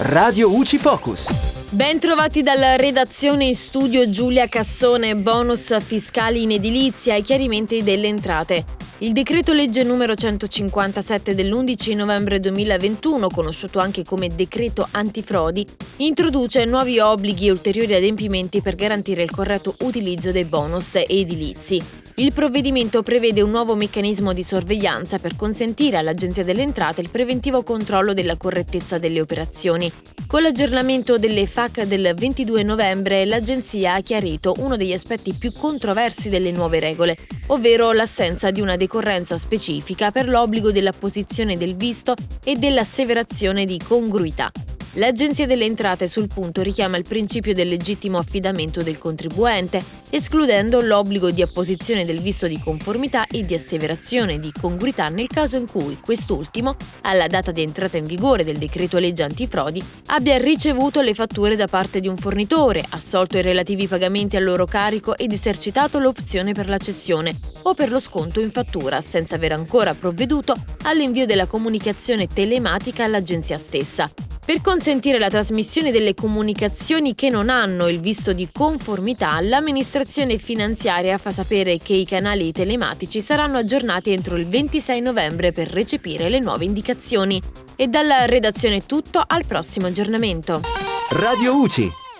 Radio UCI Focus. Ben trovati dalla redazione in studio Giulia Cassone, bonus fiscali in edilizia e chiarimenti delle entrate. Il decreto legge numero 157 dell'11 novembre 2021, conosciuto anche come decreto antifrodi, introduce nuovi obblighi e ulteriori adempimenti per garantire il corretto utilizzo dei bonus edilizi. Il provvedimento prevede un nuovo meccanismo di sorveglianza per consentire all'Agenzia delle Entrate il preventivo controllo della correttezza delle operazioni. Con l'aggiornamento delle FAC del 22 novembre, l'Agenzia ha chiarito uno degli aspetti più controversi delle nuove regole, ovvero l'assenza di una decorrenza specifica per l'obbligo dell'apposizione del visto e dell'asseverazione di congruità. L'Agenzia delle Entrate sul punto richiama il principio del legittimo affidamento del contribuente, escludendo l'obbligo di apposizione del visto di conformità e di asseverazione di congruità nel caso in cui quest'ultimo, alla data di entrata in vigore del decreto legge antifrodi, abbia ricevuto le fatture da parte di un fornitore, assolto i relativi pagamenti a loro carico ed esercitato l'opzione per la cessione o per lo sconto in fattura senza aver ancora provveduto all'invio della comunicazione telematica all'agenzia stessa. Per consentire la trasmissione delle comunicazioni che non hanno il visto di conformità, l'amministrazione finanziaria fa sapere che i canali telematici saranno aggiornati entro il 26 novembre per recepire le nuove indicazioni. E dalla redazione tutto, al prossimo aggiornamento. Radio UCI